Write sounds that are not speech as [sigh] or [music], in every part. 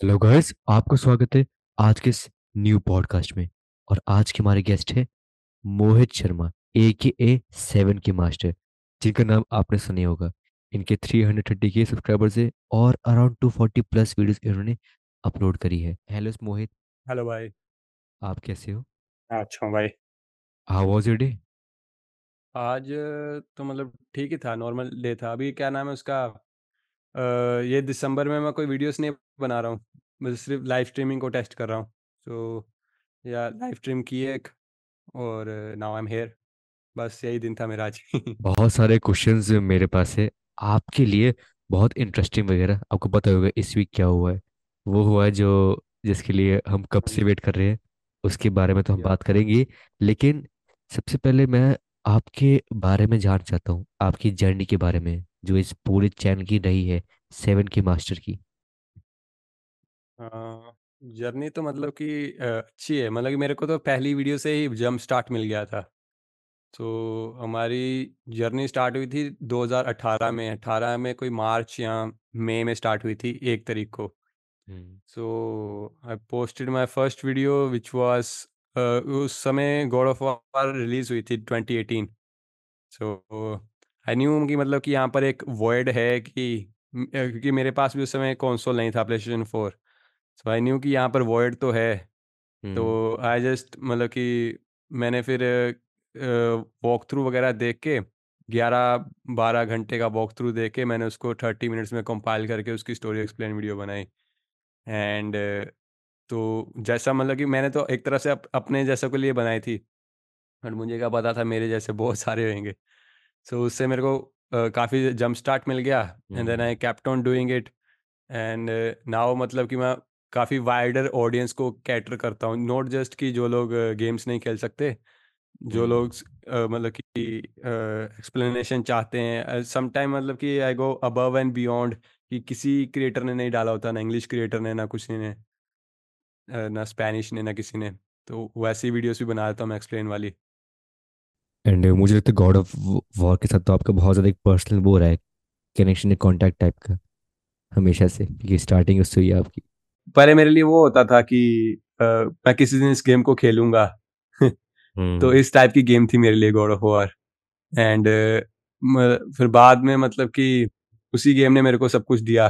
Hello guys आपका स्वागत है आज के इस न्यू पॉडकास्ट में। और आज के हमारे गेस्ट हैं मोहित शर्मा ए के ए सेवन के मास्टर जिनका नाम आपने सुना होगा। इनके थ्री हंड्रेड थर्टी के सब्सक्राइबर्स है और around two forty plus videos इन्होंने अपलोड करी है। हेलो मोहित। हेलो भाई। आप कैसे हो? हाँ, अच्छा हूँ भाई। हाउ वाज योर डे आज तो मतलब ठीक ही था नॉर्मल डे था। अभी क्या नाम है उसका? अ, ये दिसंबर में मैं कोई वीडियोस नहीं बना रहा हूँ बस सिर्फ़ लाइव स्ट्रीमिंग को टेस्ट कर रहा हूँ। सो या लाइव स्ट्रीम की एक और नाउ आई एम हेयर बस यही दिन था मेरा आज। बहुत सारे क्वेश्चंस मेरे पास है आपके लिए बहुत इंटरेस्टिंग वगैरह आपको पता होगा इस वीक क्या हुआ है। वो हुआ है जो जिसके लिए हम कब से वेट कर रहे हैं उसके बारे में तो हम या। बात करेंगे लेकिन सबसे पहले मैं आपके बारे में जानना चाहता हूँ आपकी जर्नी के बारे में। जो इस पूरे चैनल की रही है सेवन के मास्टर की। जर्नी तो मतलब कि अच्छी है मतलब कि मेरे को तो पहली वीडियो से ही जंप स्टार्ट मिल गया था। तो हमारी जर्नी स्टार्ट हुई थी 2018 में 18 में कोई मार्च या मई में स्टार्ट हुई थी एक तारीख को। So I posted my first video which was उस समय गॉड ऑफ़ वॉर रिलीज़ हुई थी 2018 सो आई न्यू कि मतलब कि यहाँ पर एक वर्ड है कि क्योंकि मेरे पास भी उस समय कंसोल नहीं था प्लेस्टेशन 4 सो आई न्यू कि यहाँ पर वर्ड तो है। तो आई जस्ट मतलब कि मैंने फिर वॉक थ्रू वगैरह देख के 11-12 घंटे का वॉक थ्रू देख के मैंने उसको 30 मिनट्स में कंपाइल करके उसकी स्टोरी एक्सप्लेन वीडियो बनाई। एंड तो जैसा मतलब कि मैंने तो एक तरह से अप, अपने जैसों के लिए बनाई थी। और मुझे क्या पता था मेरे जैसे बहुत सारे होंगे। सो उससे मेरे को काफ़ी जंप स्टार्ट मिल गया and then I kept on doing it and now मतलब कि मैं काफ़ी वाइडर ऑडियंस को कैटर करता हूँ। नॉट जस्ट कि जो लोग गेम्स नहीं खेल सकते जो लोग मतलब कि एक्सप्लेनेशन चाहते हैं। सम टाइम मतलब कि I go above and beyond कि किसी क्रिएटर ने नहीं डाला होता ना इंग्लिश क्रिएटर ने ना कुछ ने ना स्पेनिश ने ना किसी ने। तो वैसी वीडियोस भी बना देता हूँ मैं एक्सप्लेन वाली। एंड मुझे लगता है गॉड ऑफ़ वॉर के साथ तो आपका बहुत ज़्यादा एक पर्सनल वो रहा है कनेक्शन एक कॉन्टैक्ट टाइप का हमेशा से। क्योंकि स्टार्टिंग उससे हुई आपकी। पहले मेरे लिए वो होता था कि अ, मैं किसी दिन इस गेम को खेलूँगा। [laughs] तो हम्म। इस टाइप की गेम थी मेरे लिए गॉड ऑफ़ वॉर एंड फिर बाद में मतलब कि उसी गेम ने मेरे को सब कुछ दिया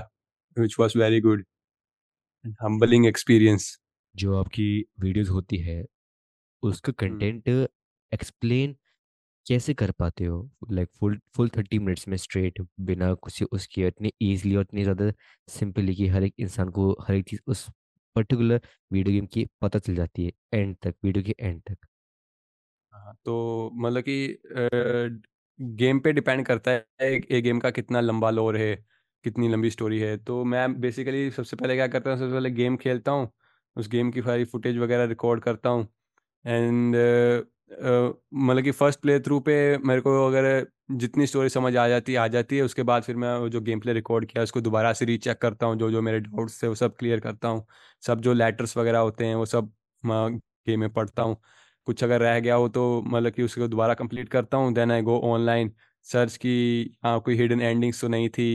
which was very good humbling experience जो आपकी वीडियोस होती है उसका कंटेंट एक्सप्लेन कैसे कर पाते हो? Like full full thirty minutes में स्ट्रेट बिना कुछ उसकी इतनी ईजिली और इतनी ज़्यादा सिंपली कि हर एक इंसान को हर एक चीज़ उस पर्टिकुलर वीडियो गेम की पता चल जाती है एंड तक वीडियो के एंड तक। हाँ, तो मतलब कि गेम पे डिपेंड करता है एक एक गेम का कितना लंबा लोर है, कितनी लंबी स्टोरी है। तो मैं बेसिकली सबसे पहले क्या करता हूँ, सबसे पहले गेम खेलता हूँ, उस गेम की सारी फुटेज वगैरह रिकॉर्ड करता हूँ। एंड मतलब कि फ़र्स्ट प्ले थ्रू पे मेरे को अगर जितनी स्टोरी समझ आ जाती आ जाती है, उसके बाद फिर मैं वो जो गेम प्ले रिकॉर्ड किया, उसको दोबारा से रीचेक करता हूँ, जो-जो मेरे डाउट्स थे, वो सब क्लियर करता हूँ। सब जो लेटर्स वगैरह होते हैं, वो सब म गेम में पढ़ता हूँ। कुछ अगर रह गया हो तो मतलब कि उसको दोबारा कंप्लीट करता हूँ then I go online search की हाँ कोई हिडन एंडिंग्स तो नहीं थी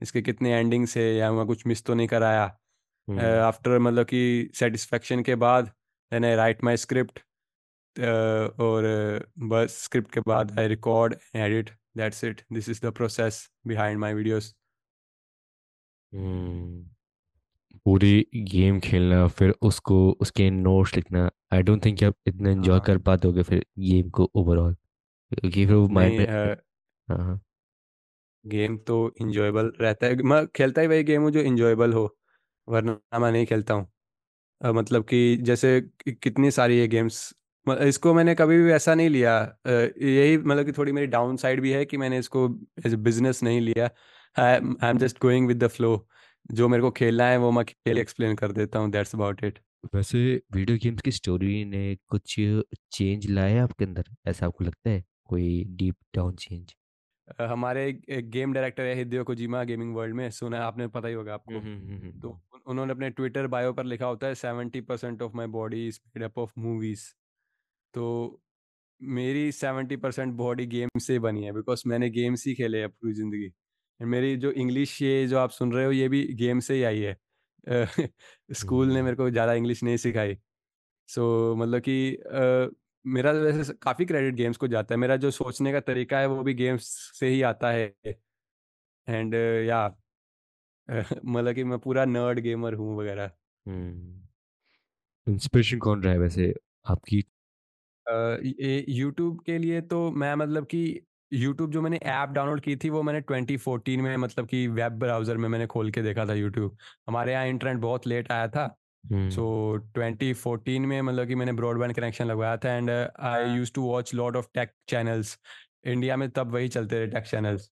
इसके कितने एंडिंग्स है या मैं कुछ मिस तो नहीं कराया हम्म आफ्टर मतलब कि सेटिस्फेक्शन के बाद then I write my script और बस स्क्रिप्ट के बाद I record edit that's it. This is the process behind my videos. Hmm पूरी गेम खेलना फिर उसको उसके नोट्स लिखना आई डोंट थिंक आप इतना एंजॉय हाँ। कर पाते होगे फिर गेम को ओवरऑल क्योंकि फिर वो माइंड में हाँ हाँ। गेम तो इंजॉयबल रहता है मैं खेलता ही वही गेम हूँ जो इंजॉयबल हो वरना मैं नहीं खेलता हूँ। मतलब कि जैसे कितनी सारी ये गेम्स इसको मैंने कभी भी ऐसा नहीं लिया यही मतलब कि थोड़ी मेरी डाउन साइड भी है कि मैंने इसको एज़ अ बिज़नेस नहीं लिया। I am just going with the flow जो मेरे को खेलना है वो मैं खेल एक्सप्लेन कर देता हूँ दैट्स अबाउट इट। वैसे वीडियो गेम्स की स्टोरी ने कुछ चेंज लाया आपके अंदर ऐसा आपको लगता है कोई डीप डाउन चेंज हमारे एक गेम डायरेक्टर है हिदेओ कोजिमा गेमिंग वर्ल्ड में सुना आपने पता ही होगा आपको। हम्म हम्म तो हम्म उन्होंने अपने ट्विटर बायो पर लिखा होता है 70% of my body is made up of movies. तो मेरी 70% बॉडी गेम से बनी है बिकॉज़ मैंने गेम्स ही खेले हैं पूरी ज़िंदगी। मेरी जो इंग्लिश ये जो आप सुन रहे हो ये भी गेम से ही आई है। स्कूल ने हम्म। मेरे को ज़्यादा इंग्लिश नहीं सिखाई। सो मतलब कि मेरा वैसे काफ़ी क्रेडिट गेम्स को जाता है। मेरा जो सोचने का तरीका है वो भी गेम्स से ही आता है। एंड या [laughs] मतलब कि मैं पूरा नर्ड गेमर हूँ वगैरह। हम्म। इंस्पिरेशन कौन रहा है वैसे आपकी? यूट्यूब के लिए तो मैं मतलब कि यूट्यूब जो मैंने ऐप डाउनलोड की थी वो मैंने 2014 में मतलब कि वेब ब्राउज़र में मैंने खोल के देखा था यूट्यूब हमारे यहाँ इंटरनेट बहुत लेट आया था सो सो 2014 में मतलब कि मैंने ब्रॉडबैंड कनेक्शन लगवाया था and I used to watch lot of tech channels. India में तब वही चलते रहे टेक चैनल्स। uh,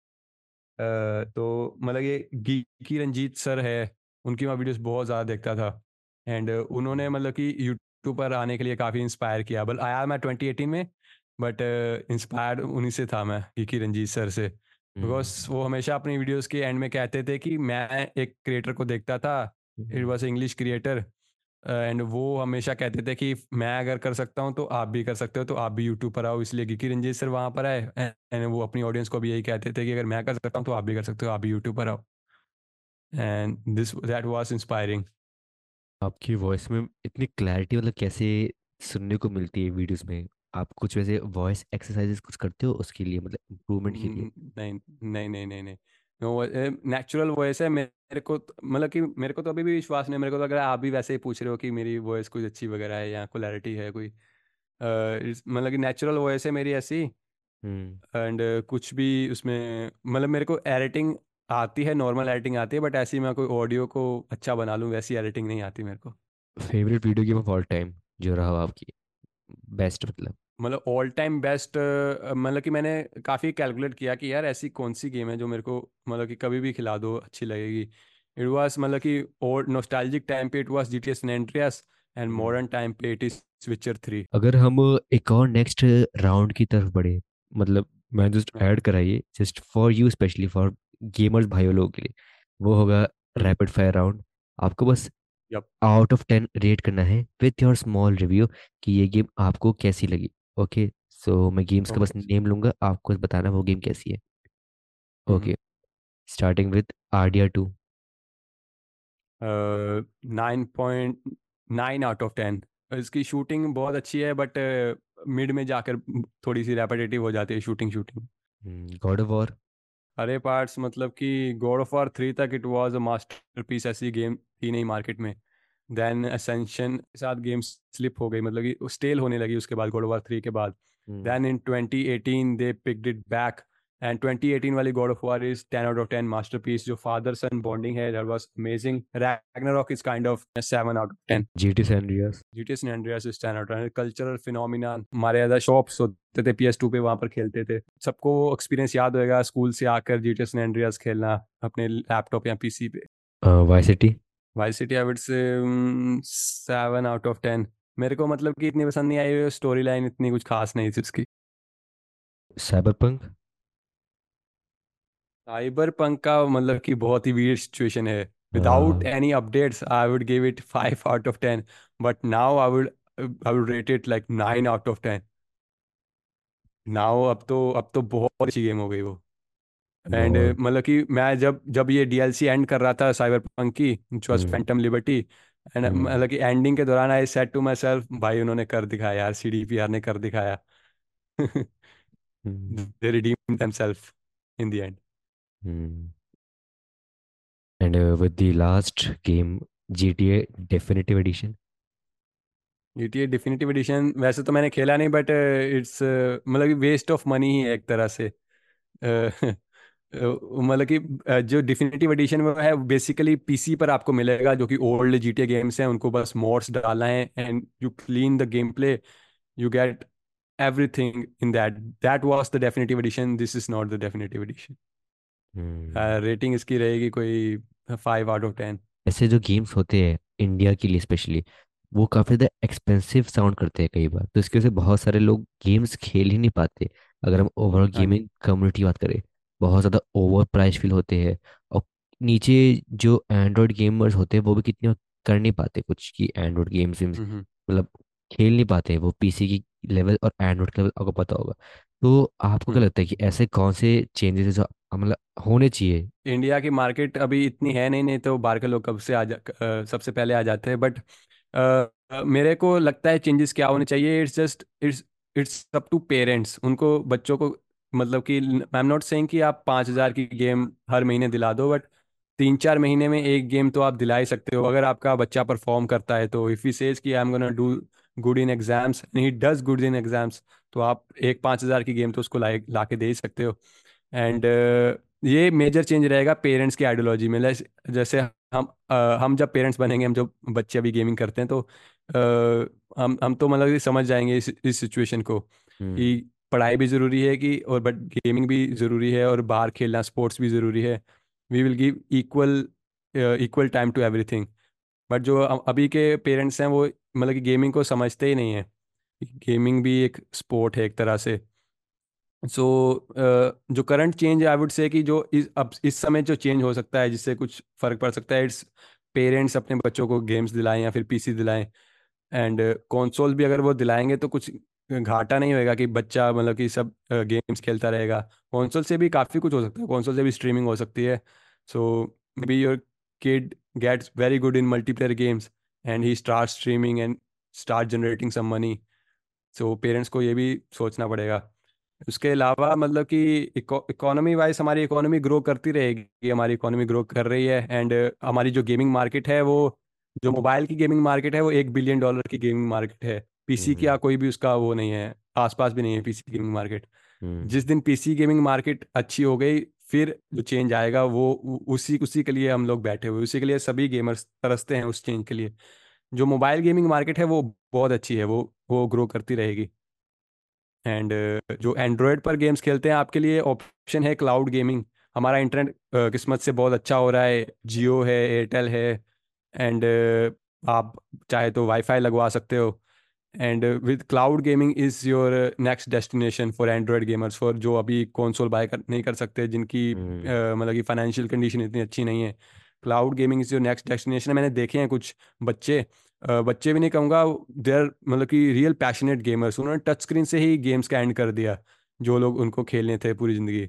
तो मतलब ये गीकी रंजीत सर है उनकी मैं वीडियोस बहुत ज़्यादा देखता था। एंड उन्होंने मतलब कि यूट्यूब पर आने के लिए काफ़ी इंस्पायर किया। बल आया मैं 2018 में बट इंस्पायर उन्हीं से था मैं गीकी रंजीत सर से। Because hmm. वो हमेशा अपनी वीडियोस के एंड में कहते थे कि मैं एक क्रिएटर को देखता था it was English creator and वो हमेशा कहते थे कि मैं अगर कर सकता हूँ तो आप भी कर सकते हो तो आप भी यूट्यूब पर आओ। इसलिए गिकी रंजीत सर वहाँ पर आए एंड वो अपनी ऑडियंस को भी यही कहते थे कि अगर मैं कर सकता हूँ तो आप भी कर सकते हो आप भी यूट्यूब पर आओ। And this that was inspiring आपकी वॉइस में इतनी क्लैरिटी मतलब कैसे सुनने को मिलती है वीडियोस में? आप कुछ वैसे वॉइस एक्सरसाइजेस कुछ करते हो उसके लिए मतलब इम्प्रूवमेंट के लिए? नहीं नहीं नहीं नहीं नहीं। नेचुरल वॉइस है मेरे को तो- मतलब कि मेरे को तो अभी भी विश्वास नहीं है। मेरे को तो अगर आप भी वैसे ही पूछ रहे हो कि मेरी वॉइस कुछ अच्छी वगैरह है या क्लैरिटी है कोई मतलब कि नेचुरल वॉइस है मेरी ऐसी। एंड कुछ भी उसमें मतलब मेरे को एडिटिंग आती है नॉर्मल एडिटिंग आती है बट ऐसी मैं कोई ऑडियो को अच्छा बना लूँ वैसी एडिटिंग नहीं आती मेरे को। Favourite video game of all time जो रहा हो आपकी? बेस्ट मतलब। मतलब ऑल टाइम बेस्ट मतलब कि मैंने काफ़ी कैलकुलेट किया कि यार ऐसी कौन सी गेम है जो मेरे को मतलब कि कभी भी खिला दो अच्छी लगेगी। इट वाज मतलब कि और नोस्टैल्जिक टाइम पे it was G T S Andreas and modern time पे इट इज़ स्विचर थ्री अगर हम एक और नेक्स्ट राउंड की तरफ़ बढ़े मतलब मैं जस्ट ऐड कराइए just for you specially for gamers भाइयों लोगों के लिए। वो होगा रैपिड फायर राउंड आपको बस आउट ऑफ़ टेन रेट करना है विथ योर स्मॉल रिव्यू कि ये गेम आपको कैसी लगी। ओके सो मैं गेम्स का बस नेम लूँगा आपको बताना वो गेम कैसी है। Okay starting with RDR two nine point nine out of ten इसकी शूटिंग बहुत अच्छी है बट मिड में जाकर थोड़ी सी रेपिटेटिव हो जाती है shooting shooting God of War सारे पार्ट्स मतलब कि गॉड ऑफ़ वार थ्री तक it was a master piece ऐसी गेम थी नहीं मार्केट में। देन असेंशन के साथ गेम स्लिप हो गई मतलब कि स्टेल होने लगी उसके बाद गॉड ऑफ़ वार थ्री के बाद। Then in 2018 they picked it back and 2018 वाली God of War is 10 out of 10 masterpiece जो फादर सन बॉन्डिंग है that was amazing Ragnarok is kind of 7 out of 10 G T San Andreas GTS and Andreas is 10 out of 10 cultural phenomena हमारे ज़्यादा shops होते थे PS2 पे वहाँ पर खेलते थे। सबको एक्सपीरियंस याद होएगा स्कूल से आकर जीटीएस एंड एंड्रियास खेलना अपने लैपटॉप या पीसी पे। Vice City Vice City I would say seven out of ten मेरे को मतलब कि इतनी पसंद नहीं आई स्टोरी लाइन इतनी कुछ खास नहीं थी उसकी। साइबर पंक साइबर पंक का मतलब कि बहुत ही वीर सिचुएशन है। Without any updates I would give it five out of ten but now I would I would rate it like nine out of ten now अब तो अब तो बहुत अच्छी गेम हो गई वो। एंड मतलब कि मैं जब जब ये डीएलसी एंड कर रहा था साइबर पंक की हम्म। फैंटम लिबर्टी एंड मतलब कि एंडिंग के दौरान I set to myself भाई उन्होंने कर दिखाया यार सीडीपीआर ने कर दिखाया। [laughs] हम्म। They redeemed themselves in the end. And with the last game G T A definitive edition GTA definitive edition वैसे तो मैंने खेला नहीं बट इट्स मतलब कि वेस्ट ऑफ़ मनी ही एक तरह से। अ, [laughs] मतलब कि जो डिफिनेटिव एडिशन में है बेसिकली पीसी पर आपको मिलेगा जो कि ओल्ड GTA गेम्स हैं उनको बस मोड्स डालना है and you clean the game play you get everything in that that was the definitive edition this is not the definitive edition rating इसकी रहेगी कोई फाइव आउट ऑफ़ टेन ऐसे जो गेम्स होते हैं इंडिया के लिए स्पेशली वो काफ़ी ज़्यादा एक्सपेंसिव साउंड करते हैं कई बार। तो इसकी वजह से बहुत सारे लोग गेम्स खेल ही नहीं पाते। अगर हम ओवरऑल गेमिंग कम्युनिटी बात करें बहुत ज़्यादा ओवर प्राइस फील होते हैं और नीचे जो एंड्रॉयड गेमर्स होते हैं वो भी कितने कर नहीं पाते कुछ कि एंड्रॉयड गेम्स हम्म मतलब खेल नहीं पाते वो पीसी की लेवल और एंड्रॉयड का लेवल आपको पता होगा। तो आपको क्या हम्म। लगता है कि ऐसे कौन से चेंजेस जो मतलब होने चाहिए। इंडिया की मार्केट अभी इतनी है नहीं नहीं तो बाहर के लोग कब से आ जा सबसे पहले आ जाते हैं। बट मेरे को लगता है चेंजेस क्या होने चाहिए, it's just, it's it's up to parents. उनको, बच्चों को मतलब कि आई एम नॉट सेइंग कि आप पाँच हज़ार की गेम हर महीने दिला दो, बट तीन चार महीने में एक गेम तो आप दिला ही सकते हो। अगर आपका बच्चा परफॉर्म करता है तो इफ़ ही सेज कि I am gonna do good in exams he does good in exams तो आप एक पाँच हज़ार की गेम तो उसको ला ला के दे ही सकते हो। एंड ये मेजर चेंज रहेगा पेरेंट्स की आइडियोलॉजी में। जैसे हम अ, हम जब पेरेंट्स बनेंगे हम जब बच्चे अभी गेमिंग करते हैं तो अ, हम हम तो मतलब समझ जाएँगे इस इस सिचुएशन को हम्म। कि पढ़ाई भी ज़रूरी है कि और बट गेमिंग भी ज़रूरी है और बाहर खेलना स्पोर्ट्स भी ज़रूरी है। We will give equal equal time to everything. But जो अभी के पेरेंट्स हैं वो मतलब कि गेमिंग को समझते ही नहीं है। गेमिंग भी एक स्पोर्ट है एक तरह से। सो so, uh, जो करंट चेंज है आई वुड से कि जो इस अब इस समय जो चेंज हो सकता है जिससे कुछ फ़र्क पड़ सकता है इट्स पेरेंट्स अपने बच्चों को गेम्स दिलाएँ या फिर पीसी दिलाएँ। एंड कंसोल भी अगर वो दिलाएँगे तो कुछ घाटा नहीं होएगा कि बच्चा मतलब कि सब गेम्स खेलता रहेगा। कंसोल से भी काफ़ी कुछ हो सकता है। कंसोल से भी स्ट्रीमिंग हो सकती है। So may be your kid gets very good in multiplayer games and he start streaming and start generating some money so parents को ये भी सोचना पड़ेगा। उसके अलावा मतलब कि इकोनॉमी वाइज हमारी इकोनॉमी ग्रो करती रहेगी हमारी इकोनॉमी ग्रो कर रही है एंड हमारी जो गेमिंग मार्केट है वो जो मोबाइल की गेमिंग मार्केट है वो एक बिलियन डॉलर की गेमिंग मार्केट है। पीसी हम्म का कोई भी उसका वो नहीं है आसपास भी नहीं है पीसी गेमिंग मार्केट हम्म। जिस दिन पीसी गेमिंग मार्केट अच्छी हो गई फिर जो चेंज आएगा वो उसी उसी के लिए हम लोग बैठे हुए उसी के लिए सभी गेमर्स तरसते हैं उस चेंज के लिए। जो मोबाइल गेमिंग मार्केट है वो बहुत अच्छी है वो वो ग्रो करती रहेगी। एंड जो एंड्रॉयड पर गेम्स खेलते हैं आपके लिए ऑप्शन है क्लाउड गेमिंग हमारा इंटरनेट अ, किस्मत से बहुत अच्छा हो रहा है। जियो है एयरटेल है। एंड आप चाहे तो वाईफाई लगवा सकते हो। And with cloud gaming is your next destination for Android gamers for जो अभी कंसोल बाय कर, नहीं कर सकते जिनकी हम्म। मतलब कि फाइनेंशियल कंडीशन इतनी अच्छी नहीं है। Cloud gaming is your next destination मैंने देखे हैं कुछ बच्चे। बच्चे भी नहीं कहूँगा दे आर मतलब कि रियल पैशनेट गेमर्स उन्होंने टच स्क्रीन से ही गेम्स का एंड कर दिया जो लोग उनको खेलने थे पूरी ज़िंदगी।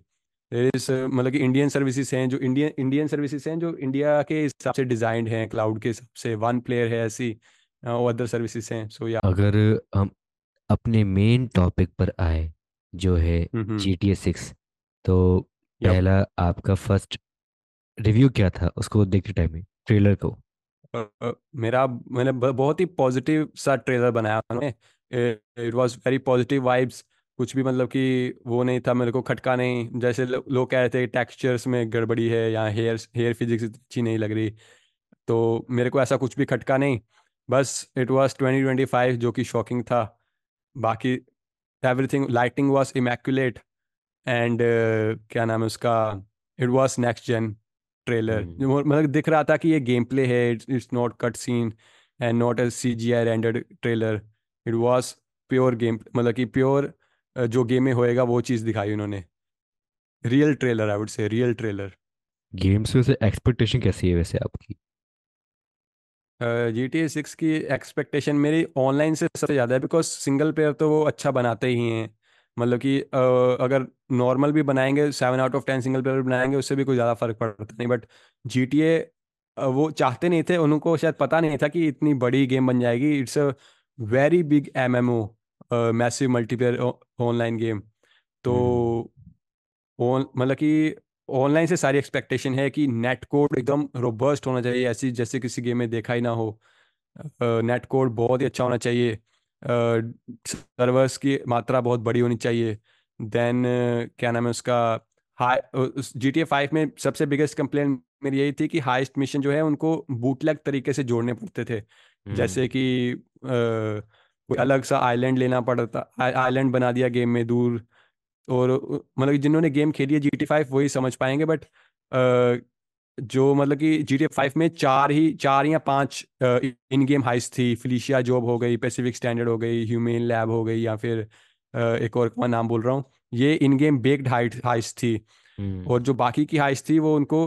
इस मतलब कि इंडियन सर्विसेज़ हैं जो इंडियन इंडियन सर्विसेज़ हैं जो इंडिया के हिसाब से डिज़ाइंड हैं क्लाउड के हिसाब से। वन प्लेयर है ऐसी और अदर सर्विसेज़ हैं सो या अगर हम अपने मेन टॉपिक पर आए जो है जी टी ए सिक्स तो पहला आपका फ़र्स्ट रिव्यू क्या था उसको देखते टाइम में ट्रेलर को। मेरा मैंने बहुत ही पॉजिटिव सा ट्रेलर बनाया उन्होंने। It was very positive vibes कुछ भी मतलब कि वो नहीं था मेरे को खटका नहीं। जैसे लो, लोग कह रहे थे टेक्सचर्स में गड़बड़ी है या हेयर हेयर फिजिक्स अच्छी नहीं लग रही तो मेरे को ऐसा कुछ भी खटका नहीं। बस it was twenty twenty five जो कि शॉकिंग था। बाकी everything lighting was immaculate and क्या नाम है उसका it was next gen. Trailer. Hmm. मतलब दिख रहा था कि ये गेम प्ले है it's not cut scene and not a C G I rendered trailer it was pure game मतलब कि प्योर जो गेम में होएगा वो चीज़ दिखाई उन्होंने। Real trailer I would say real trailer games में से एक्सपेक्टेशन कैसी है वैसे आपकी? जी टी ए सिक्स की एक्सपेक्टेशन मेरी ऑनलाइन से सबसे ज़्यादा है बिकॉज़ सिंगल प्लेयर तो वो अच्छा बनाते ही हैं। मतलब कि अगर नॉर्मल भी बनाएँगे seven out of ten single player बनाएँगे उससे भी कोई ज़्यादा फ़र्क पड़ता नहीं। बट जी टी ए वो चाहते नहीं थे उनको शायद पता नहीं था कि इतनी बड़ी गेम बन जाएगी। It's a very big M M O massive multiplayer online game तो हम्म मतलब कि ऑनलाइन से सारी एक्सपेक्टेशन है कि नेट कोड एकदम रोबस्ट होना चाहिए ऐसी जैसे किसी गेम में देखा ही ना हो। नेट कोड बहुत ही अच्छा होना चाहिए। सर्वर्स की मात्रा बहुत बड़ी होनी चाहिए। देन क्या नाम है उसका हाई जी टी फाइव में सबसे बिगेस्ट कंप्लेन मेरी यही थी कि हाईएस्ट मिशन जो है उनको बूटलेग तरीके से जोड़ने पड़ते थे। जैसे हम्म। कि कोई अलग सा आइलैंड लेना पड़ता आइलैंड बना दिया गेम में दूर। और मतलब जिन्होंने गेम खेली है जी टी फाइव वही समझ पाएँगे बट जो मतलब कि जी टी फाइव में चार ही चार या पाँच इन गेम हाइस थी। फिलिशिया जॉब हो गई पेसिफिक स्टैंडर्ड हो गई ह्यूमेन लैब हो गई या फिर अ, एक और मैं नाम बोल रहा हूँ। ये इन गेम बेस्ड हाइट हाइस थी। हम्म। और जो बाकी की हाइस थी वो उनको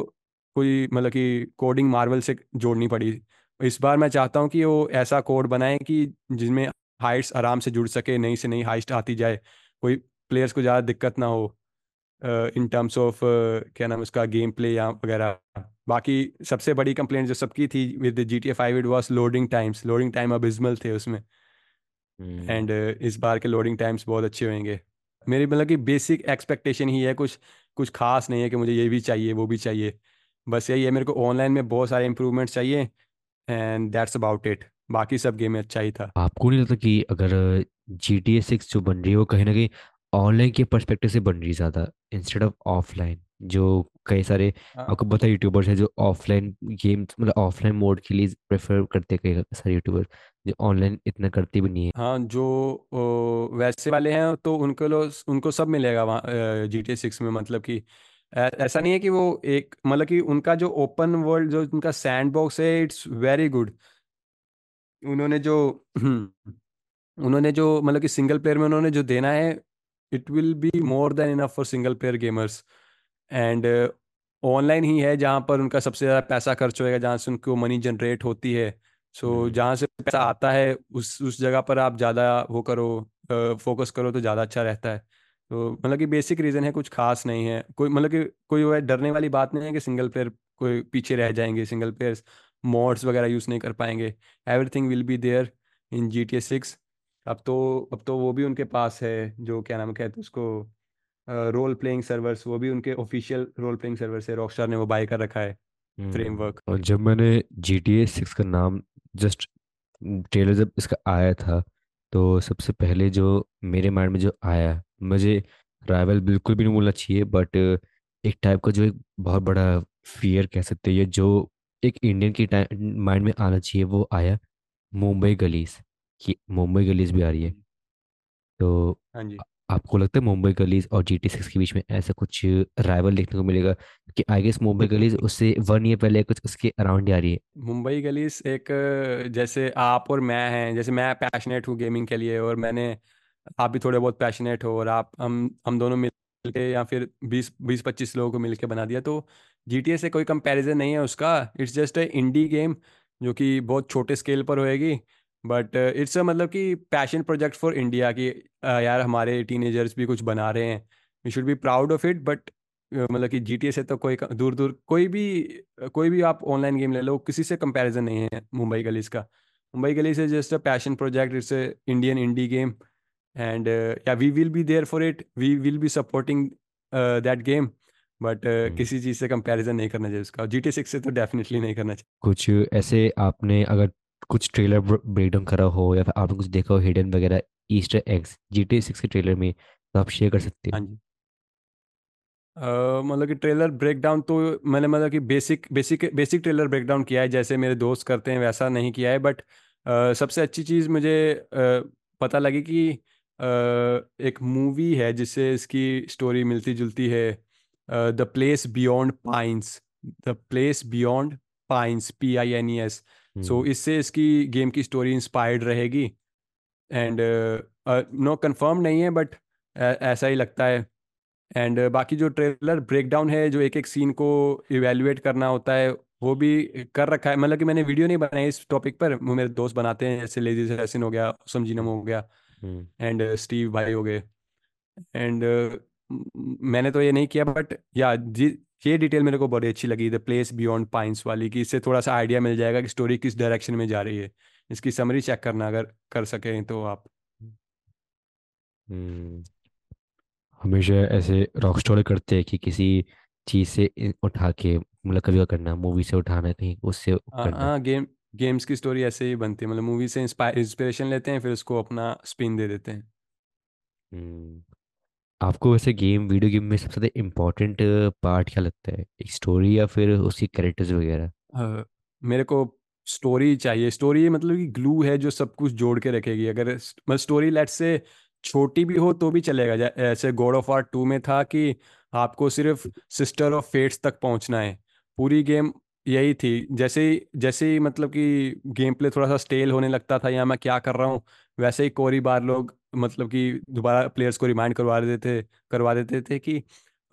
कोई मतलब कि कोडिंग मार्वल से जोड़नी पड़ी। इस बार मैं चाहता हूँ कि वो ऐसा कोड बनाएँ कि जिसमें हाइट्स आराम से जुड़ सके नई से नई हाइस्ट आती जाए। कोई प्लेयर्स को ज़्यादा दिक्कत ना हो। इन टर्म्स ऑफ़ क्या नाम उसका गेम प्ले या वगैरह। बाकी सबसे बड़ी कंप्लेंट जो सबकी थी with G T five it was loading times loading time abysmal थे उसमें। एंड इस बार के लोडिंग टाइम्स बहुत अच्छे होंगे मेरी मतलब कि बेसिक एक्सपेक्टेशन ही है कुछ कुछ खास नहीं है कि मुझे ये भी चाहिए वो भी चाहिए। बस यही है मेरे को ऑनलाइन में बहुत सारे इंप्रूवमेंट्स चाहिए। एंड दैट्स अबाउट इट बाकी सब गेम में अच्छा ही था। आपको नहीं लगता कि अगर जी टी ए सिक्स जो बन रही है वो कहीं ना कहीं ऑनलाइन के पर्सपेक्टिव से बन रही ज़्यादा इंस्टेड ऑफ़ ऑफलाइन जो कई सारे हाँ। आपको पता है यूट्यूबर्स हैं जो ऑफलाइन गेम्स मतलब ऑफलाइन मोड के लिए प्रेफर करते हैं कई सारे यूट्यूबर जो ऑनलाइन इतना करते भी नहीं है। हाँ जो ओ, वैसे वाले हैं तो उनको लो उनको सब मिलेगा वहाँ जी टी सिक्स में मतलब कि ऐसा नहीं है कि वो एक मतलब कि उनका जो ओपन वर्ल्ड जो उनका सैंड बॉक्स है इट्स वेरी गुड उन्होंने जो [clears throat] उन्होंने जो मतलब कि सिंगल प्लेयर में उन्होंने जो देना है it will be more than enough for single player gamers and online ही है जहाँ पर उनका सबसे ज़्यादा पैसा खर्च होएगा जहाँ से उनको मनी जनरेट होती है। सो हम्म। जहाँ से पैसा आता है उस उस जगह पर आप ज़्यादा वो करो फोकस करो तो ज़्यादा अच्छा रहता है। तो मतलब कि बेसिक रीज़न है कुछ खास नहीं है। कोई मतलब कि कोई वो डरने वाली बात नहीं है कि सिंगल प्लेयर कोई पीछे रह जाएँगे सिंगल प्लेयर्स मॉड्स वगैरह यूज़ नहीं कर पाएँगे। Everything will be there in G T six अब तो अब तो वो भी उनके पास है जो क्या नाम कहते हैं उसको रोल प्लेइंग सर्वर्स वो भी उनके ऑफिशियल रोल प्लेइंग सर्वर से रॉकस्टार ने वो बाय कर रखा है हम्म फ्रेमवर्क और जब मैंने जी टी ए सिक्स का नाम जस्ट ट्रेलर जब इसका आया था तो सबसे पहले जो मेरे माइंड में जो आया मुझे राइवल बिल्कुल भी नहीं बोलना चाहिए बट एक टाइप का जो एक बहुत बड़ा फियर कह सकते हैं जो एक इंडियन की माइंड में आना चाहिए वो आया मुंबई गलीज। कि मुंबई गलीज भी आ रही है। तो हाँ जी। आपको लगता है मुंबई गलीज और जी टी सिक्स के बीच में ऐसा कुछ राइवल देखने को मिलेगा? कि आई गेस मुंबई गलीज उससे वन ईयर पहले कुछ उसके अराउंड ही आ रही है। मुंबई गलीस एक जैसे आप और मैं हैं जैसे मैं पैशनेट हूँ गेमिंग के लिए और मैंने आप भी थोड़े बहुत पैशनेट हो और आप हम हम दोनों मिल के या फिर बीस बीस पच्चीस लोगों को मिल के बना दिया तो GTA से कोई कंपैरिजन नहीं है उसका। It's just a indie game जो कि बहुत छोटे स्केल पर होएगी। बट इट्स अ मतलब कि पैशन प्रोजेक्ट फॉर इंडिया कि अ, यार हमारे टीनेजर्स भी कुछ बना रहे हैं। We should be proud of it but मतलब कि GTA से तो कोई दूर दूर कोई भी कोई भी आप ऑनलाइन गेम ले लो किसी से कंपैरिजन नहीं है मुंबई गलीस का। Mumbai Gullies is just a passion project it's a Indian indie game and uh, yeah we will be there for it we will be supporting uh, that game but hmm. किसी चीज़ से comparison नहीं करना चाहिए उसका। जी T six से तो definitely नहीं करना चाहिए। कुछ ऐसे आपने अगर कुछ ट्रेलर ब्रेकडाउन करा हो या फिर आपने कुछ देखा हो हिडन वगैरह easter eggs G T six के ट्रेलर में तो आप शेयर कर सकते हाँ। हो जी। मतलब कि ट्रेलर ब्रेकडाउन तो मैंने मतलब कि basic basic basic trailer breakdown किया है जैसे मेरे दोस्त करते हैं वैसा नहीं किया है बट सबसे अच्छी चीज़ मुझे अ, पता लगी कि अ, एक मूवी है जिससे इसकी स्टोरी मिलती जुलती है the place beyond pines the place beyond pines P I N E S. So hmm इससे इसकी गेम की स्टोरी इंस्पायर्ड रहेगी। एंड नो कंफर्म नहीं है बट ऐसा ही लगता है। एंड बाकी जो ट्रेलर ब्रेकडाउन है जो एक एक सीन को इवेल्युएट करना होता है वो भी कर रखा है। मतलब कि मैंने वीडियो नहीं बनाई इस टॉपिक पर। वो मेरे दोस्त बनाते हैं जैसे लेजी असैसिन हो गया समझीनम हो गया एंड स्टीव भाई हो गए। एंड मैंने तो ये नहीं किया बट या जी ये डिटेल मेरे को बड़ी अच्छी लगी द प्लेस बियॉन्ड पाइंस वाली कि इससे थोड़ा सा आइडिया मिल जाएगा कि स्टोरी किस डायरेक्शन में जा रही है। इसकी समरी चेक करना अगर कर सकें तो आप। हम्म। हमेशा ऐसे रॉक स्टोरी करते हैं कि किसी चीज़ से उठा के मतलब कभी करना मूवी से उठाना कहीं उससे हाँ हाँ गेम गेम्स की स्टोरी ऐसे ही बनती है मतलब मूवी से इंस्पिरेशन लेते हैं फिर उसको अपना स्पिन दे देते हैं। हम्म। आपको वैसे गेम वीडियो गेम में सबसे ज़्यादा इम्पोर्टेंट पार्ट क्या लगता है? एक स्टोरी या फिर उसकी कैरेक्टर्स वगैरह? अ, मेरे को स्टोरी चाहिए। स्टोरी मतलब कि ग्लू है जो सब कुछ जोड़ के रखेगी। अगर मतलब स्टोरी लेट से छोटी भी हो तो भी चलेगा। जै- ऐसे गॉड ऑफ़ वार टू में था कि आपको सिर्फ़ सिस्टर ऑफ़ फेट्स तक पहुँचना है। पूरी गेम यही थी। जैसे ही जैसे ही मतलब कि गेम प्ले थोड़ा सा स्टेल होने लगता था या मैं क्या कर रहा हूँ वैसे ही कोरी बार लोग मतलब कि दोबारा प्लेयर्स को रिमाइंड करवा देते थे करवा देते थे कि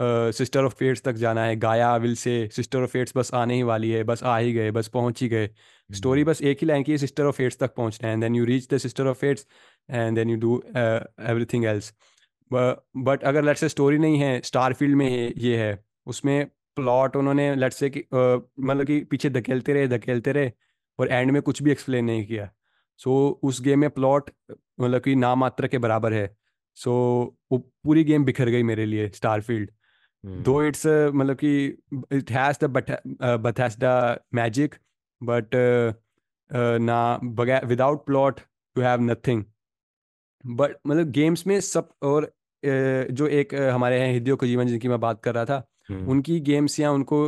सिस्टर ऑफ़ फेट्स तक जाना है गाया will say sister of fates बस आने ही वाली है बस आ ही गए बस पहुँच ही गए। स्टोरी हम्म। बस एक ही लाइन की है सिस्टर ऑफ़ फेट्स तक पहुँचना है and then you reach the sister of fates and then you do everything else but अगर लेट्स से स्टोरी नहीं है स्टारफील्ड में ये ये है उसमें प्लॉट उन्होंने लेट्स से कि मतलब कि पीछे धकेलते रहे धकेलते रहे और एंड में कुछ भी एक्सप्लेन नहीं किया। सो so, उस गेम में प्लॉट मतलब कि ना मात्र के बराबर है। सो so, वो पूरी गेम बिखर गई मेरे लिए स्टारफील्ड हम्म। दो इट्स मतलब कि it has the Bethesda magic but ना बगैर without plot you have nothing but मतलब गेम्स में सब और जो एक हमारे हैं हिडियो कोजिमा जिनकी मैं बात कर रहा था हम्म। उनकी गेम्स या उनको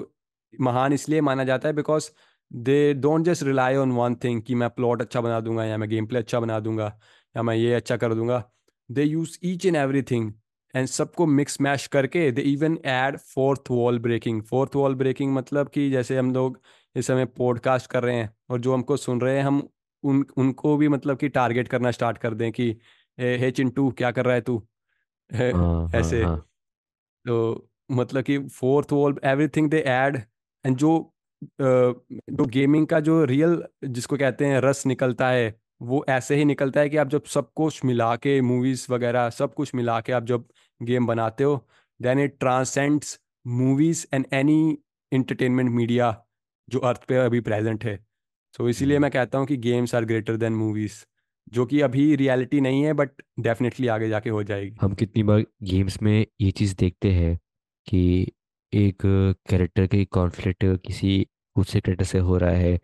महान इसलिए माना जाता है because they don't just rely on one thing कि मैं प्लॉट अच्छा बना दूँगा या मैं गेम प्ले अच्छा बना दूँगा। या मैं ये अच्छा कर दूँगा। They use each and every thing and सबको मिक्स मैश करके they even add fourth wall breaking fourth wall breaking मतलब कि जैसे हम लोग इस समय पॉडकास्ट कर रहे हैं और जो हमको सुन रहे हैं हम उन उनको भी मतलब कि टारगेट करना स्टार्ट कर दें कि हे चिंटू क्या कर रहा है तू? [laughs] हाँ हाँ ऐसे। हाँ। तो मतलब कि fourth wall everything they add and जो जो गेमिंग का जो रियल जिसको कहते हैं रस निकलता है वो ऐसे ही निकलता है कि आप जब सब कुछ मिला के मूवीज़ वगैरह सब कुछ मिला के आप जब गेम बनाते हो then it transcends movies and any entertainment media जो अर्थ पे अभी प्रेजेंट है। सो so, इसीलिए हम्म। मैं कहता हूँ कि games are greater than movies जो कि अभी रियलिटी नहीं है बट डेफिनेटली आगे जाके हो जाएगी। हम कितनी बार गेम्स में ये चीज़ देखते हैं कि एक कैरेक्टर के कॉन्फ्लिक्ट किसी दूसरे कैरेक्टर से हो रहा है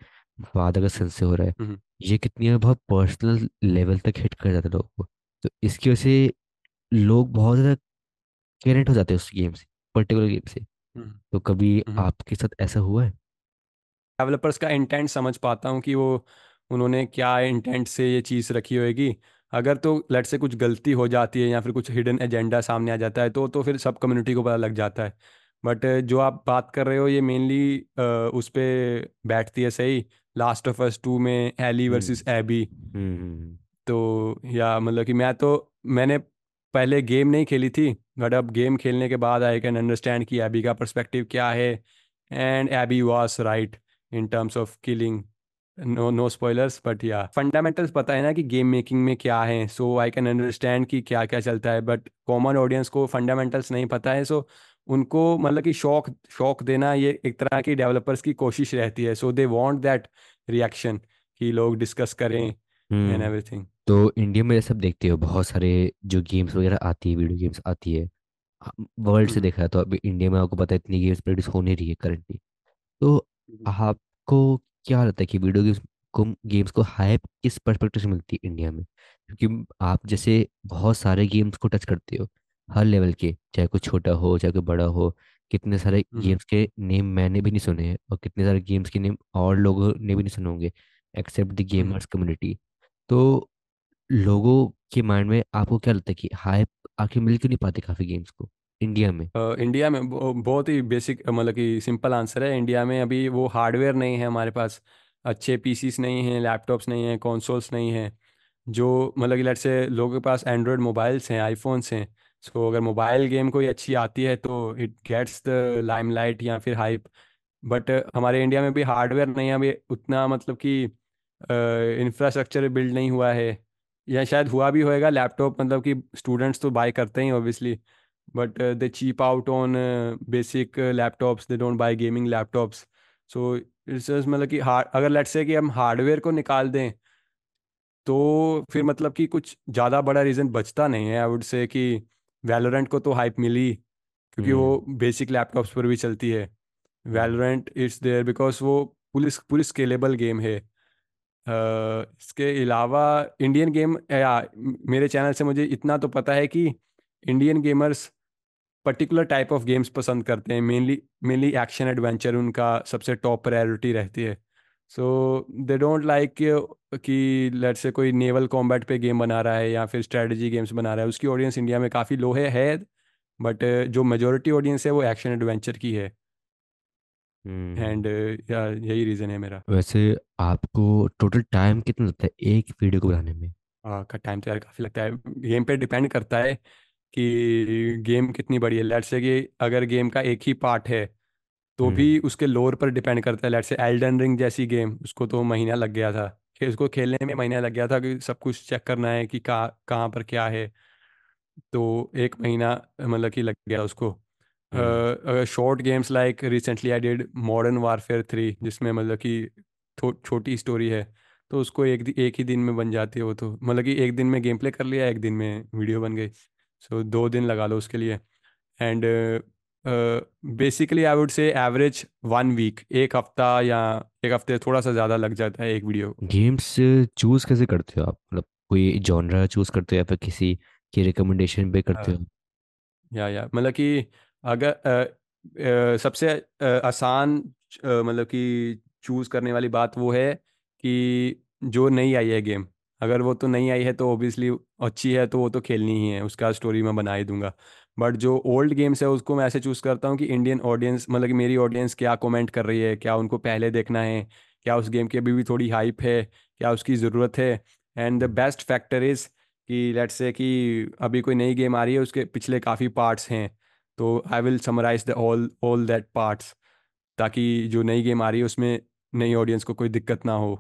फादर का सन से हो रहा है हम्म। ये कितनी बार बहुत पर्सनल लेवल तक हिट कर जाता है लोगों को। तो इसकी वजह से लोग बहुत ज़्यादा कनेक्ट हो जाते हैं उस गेम से पर्टिकुलर गेम से। हम्म। तो कभी हम्म। आपके साथ ऐसा हुआ है? डेवलपर्स का इंटेंट समझ पाता हूँ कि वो उन्होंने क्या इंटेंट से ये चीज़ रखी होएगी। अगर तो लेट से कुछ गलती हो जाती है या फिर कुछ हिडन एजेंडा सामने आ जाता है तो तो फिर सब कम्युनिटी को पता लग जाता है। बट जो आप बात कर रहे हो ये मेनली उस पे बैठती है सही। लास्ट ऑफ़ अस टू में एली वर्सेस एबी तो या मतलब कि मैं तो मैंने पहले गेम नहीं खेली थी बट अब गेम खेलने के बाद आई कैन अंडरस्टैंड कि एबी का पर्सपेक्टिव क्या है and Abby was right in terms of killing no no spoilers but या फंडामेंटल्स पता है ना कि गेम मेकिंग में क्या है सो आई कैन अंडरस्टैंड कि क्या क्या चलता है बट कॉमन ऑडियंस को फंडामेंटल्स नहीं पता है सो उनको मतलब कि शौक शौक देना ये एक तरह की डेवलपर्स की कोशिश रहती है। So they want that reaction कि लोग डिस्कस करें एंड हम्म एवरीथिंग तो इंडिया में ये सब देखते हो बहुत सारे जो गेम्स वगैरह आती है वीडियो गेम्स आती है वर्ल्ड से हम्म। देखा है तो अभी इंडिया में आपको पता है इतनी गेम्स प्रोड्यूस हो नहीं रही है करंटली तो हम्म। आपको क्या लगता है कि वीडियो गेम्स को गेम्स को हाइप किस पर्सपेक्टिव से मिलती है इंडिया में? क्योंकि आप जैसे बहुत सारे गेम्स को टच करते हो हर लेवल के चाहे कोई छोटा हो चाहे कोई बड़ा हो कितने सारे गेम्स के नेम मैंने भी नहीं सुने हैं और कितने सारे गेम्स के नेम और लोगों ने भी नहीं सुने होंगे एक्सेप्ट द गेमर्स कम्युनिटी। तो लोगों के माइंड में आपको क्या लगता है कि हाइप आखिर मिल क्यों नहीं पाती काफ़ी गेम्स को इंडिया में? इंडिया में बहुत ही बेसिक मतलब कि सिंपल आंसर है इंडिया में अभी वो हार्डवेयर नहीं है हमारे पास अच्छे पीसीस नहीं हैं लैपटॉप्स नहीं हैं कंसोल्स नहीं हैं जो मतलब कि लेट से लोगों के पास एंड्रॉयड मोबाइल्स हैं आईफोन्स हैं सो अगर मोबाइल गेम कोई अच्छी आती है तो इट गेट्स द लाइमलाइट या फिर हाइप बट हमारे इंडिया में भी हार्डवेयर नहीं है, अभी उतना मतलब कि इंफ्रास्ट्रक्चर बिल्ड नहीं हुआ है. या शायद हुआ भी होएगा लैपटॉप मतलब कि स्टूडेंट्स तो बाय करते ही obviously but they cheap out on basic laptops they don't buy gaming laptops so it's मतलब कि हार्ड अगर लेट्स से कि हम हार्डवेयर को निकाल दें तो फिर मतलब कि कुछ ज़्यादा बड़ा रीज़न बचता नहीं है. आई वुड से कि वैलोरेंट को तो हाइप मिली क्योंकि हम्म। वो बेसिक लैपटॉप्स पर भी चलती है। हम्म। वैलोरेंट इट्स देयर बिकॉज़ वो पुलिस पूरी स्केलेबल गेम है। अ, इसके अलावा इंडियन गेम या मेरे चैनल से मुझे इतना तो पता है कि Indian gamers particular type of games पसंद करते हैं। मेनली मेनली एक्शन एडवेंचर उनका सबसे टॉप प्रायोरिटी रहती है। सो दे डोंट लाइक कि लेट से कोई नेवल कॉम्बैट पे गेम बना रहा है या फिर स्ट्रेटजी गेम्स बना रहा है उसकी ऑडियंस इंडिया में काफ़ी लो है है बट जो मेजोरिटी ऑडियंस है वो एक्शन एडवेंचर की है। हम्म। एंड यही रीज़न है मेरा। वैसे आपको टोटल टाइम कितना लगता है एक वीडियो को बनाने में? हाँ का टाइम तो यार काफ़ी लगता है। गेम पे डिपेंड करता है कि गेम कितनी बड़ी है। लेट्स से कि अगर गेम का एक ही पार्ट है तो हम्म। भी उसके लोर पर डिपेंड करता है। लेट्स से एल्डन रिंग जैसी गेम उसको तो महीना लग गया था। उसको खेलने में महीना लग गया था कि सब कुछ चेक करना है कि कहाँ कहाँ पर क्या है। तो एक महीना मतलब कि लग गया उसको। Short games like recently I did Modern Warfare three जिसमें मतलब कि छोटी स्टोरी है तो उसको एक एक ही दिन में बन जाती है वो तो। मतलब कि एक दिन में गेम प्ले कर लिया एक दिन में वीडियो बन गई। सो so, दो दिन लगा लो उसके लिए। And basically I would say average one week एक हफ़्ता या एक हफ़्ते थोड़ा सा ज़्यादा लग जाता है एक वीडियो को गेम्स चूज़ कैसे करते हो आप? मतलब कोई जॉनरा चूज़ करते हो या फिर किसी की रिकमेंडेशन पे करते हाँ। हो? या या मतलब कि अगर अ, अ, सबसे अ, आसान मतलब कि चूज़ करने वाली बात वो है कि जो नई आई है गेम अगर वो तो नहीं आई है तो ओबियसली अच्छी है तो वो तो खेलनी ही है उसका स्टोरी मैं बना ही दूँगा। बट जो ओल्ड गेम्स है उसको मैं ऐसे चूज़ करता हूँ कि इंडियन ऑडियंस मतलब कि मेरी ऑडियंस क्या कमेंट कर रही है क्या उनको पहले देखना है क्या उस गेम की अभी भी थोड़ी हाइप है क्या उसकी ज़रूरत है। And the best factor is कि लेट्स से कि अभी कोई नई गेम आ रही है उसके पिछले काफ़ी पार्ट्स हैं। तो I will summarise the all all that parts ताकि जो नई गेम आ रही है उसमें नई ऑडियंस को कोई दिक्कत ना हो।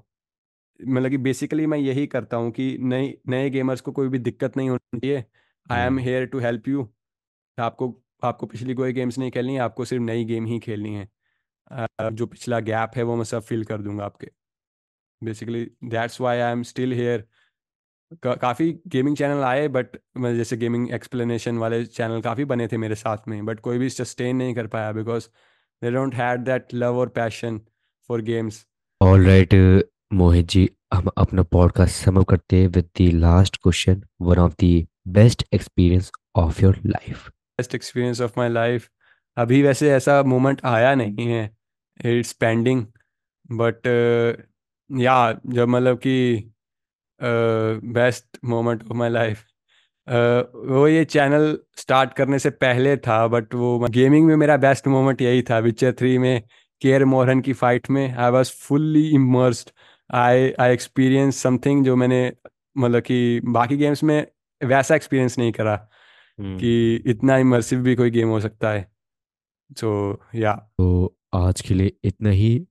मतलब कि बेसिकली मैं यही करता हूँ कि नई नए गेमर्स को कोई भी दिक्कत नहीं होनी चाहिए I am here to help you आपको आपको पिछली कोई गेम्स नहीं खेलनी है आपको सिर्फ़ नई गेम ही खेलनी है। जो पिछला गैप है वो मैं सब फिल कर दूँगा आपके। Basically that's why I am still here काफ़ी गेमिंग चैनल आए बट जैसे गेमिंग एक्सप्लेनेशन वाले चैनल काफ़ी बने थे मेरे साथ में बट कोई भी सस्टेन नहीं कर पाया because they don't had that love और passion for games all right Mohit ji हम अपना पॉडकास्ट सम करते हैं with the last question one of the best experience of your life best experience of my life अभी वैसे ऐसा moment आया नहीं है इट्स पेंडिंग बट या, जब मतलब कि best moment of my life वो ये चैनल स्टार्ट करने से पहले था बट वो गेमिंग में मेरा बेस्ट मोमेंट यही था विचर थ्री में केयर मोहरन की फाइट में I was fully immersed I I experience something जो मैंने मतलब कि, बाकी गेम्स में वैसा एक्सपीरियंस नहीं करा। कि इतना इमर्सिव भी कोई गेम हो सकता है। सो या तो आज के लिए इतना ही।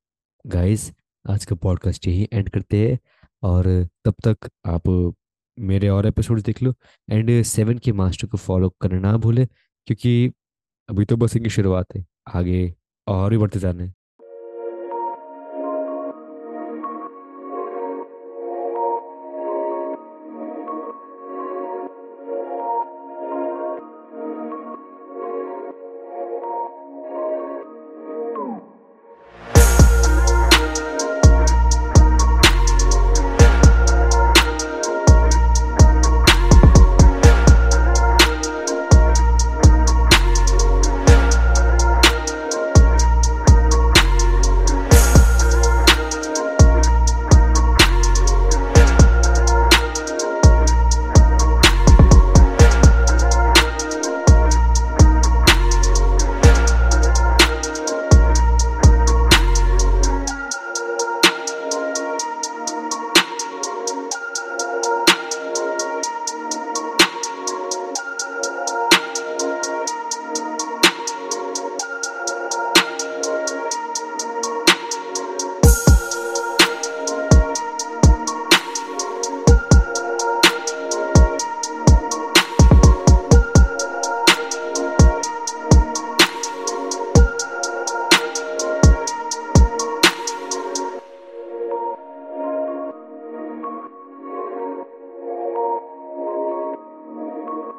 गाइस आज का पॉडकास्ट यही एंड करते हैं। और तब तक आप मेरे और एपिसोड देख लो। एंड सेवन के मास्टर को फॉलो करना ना भूले क्योंकि अभी तो बस इनकी शुरुआत है। आगे और भी बढ़ते जाना है।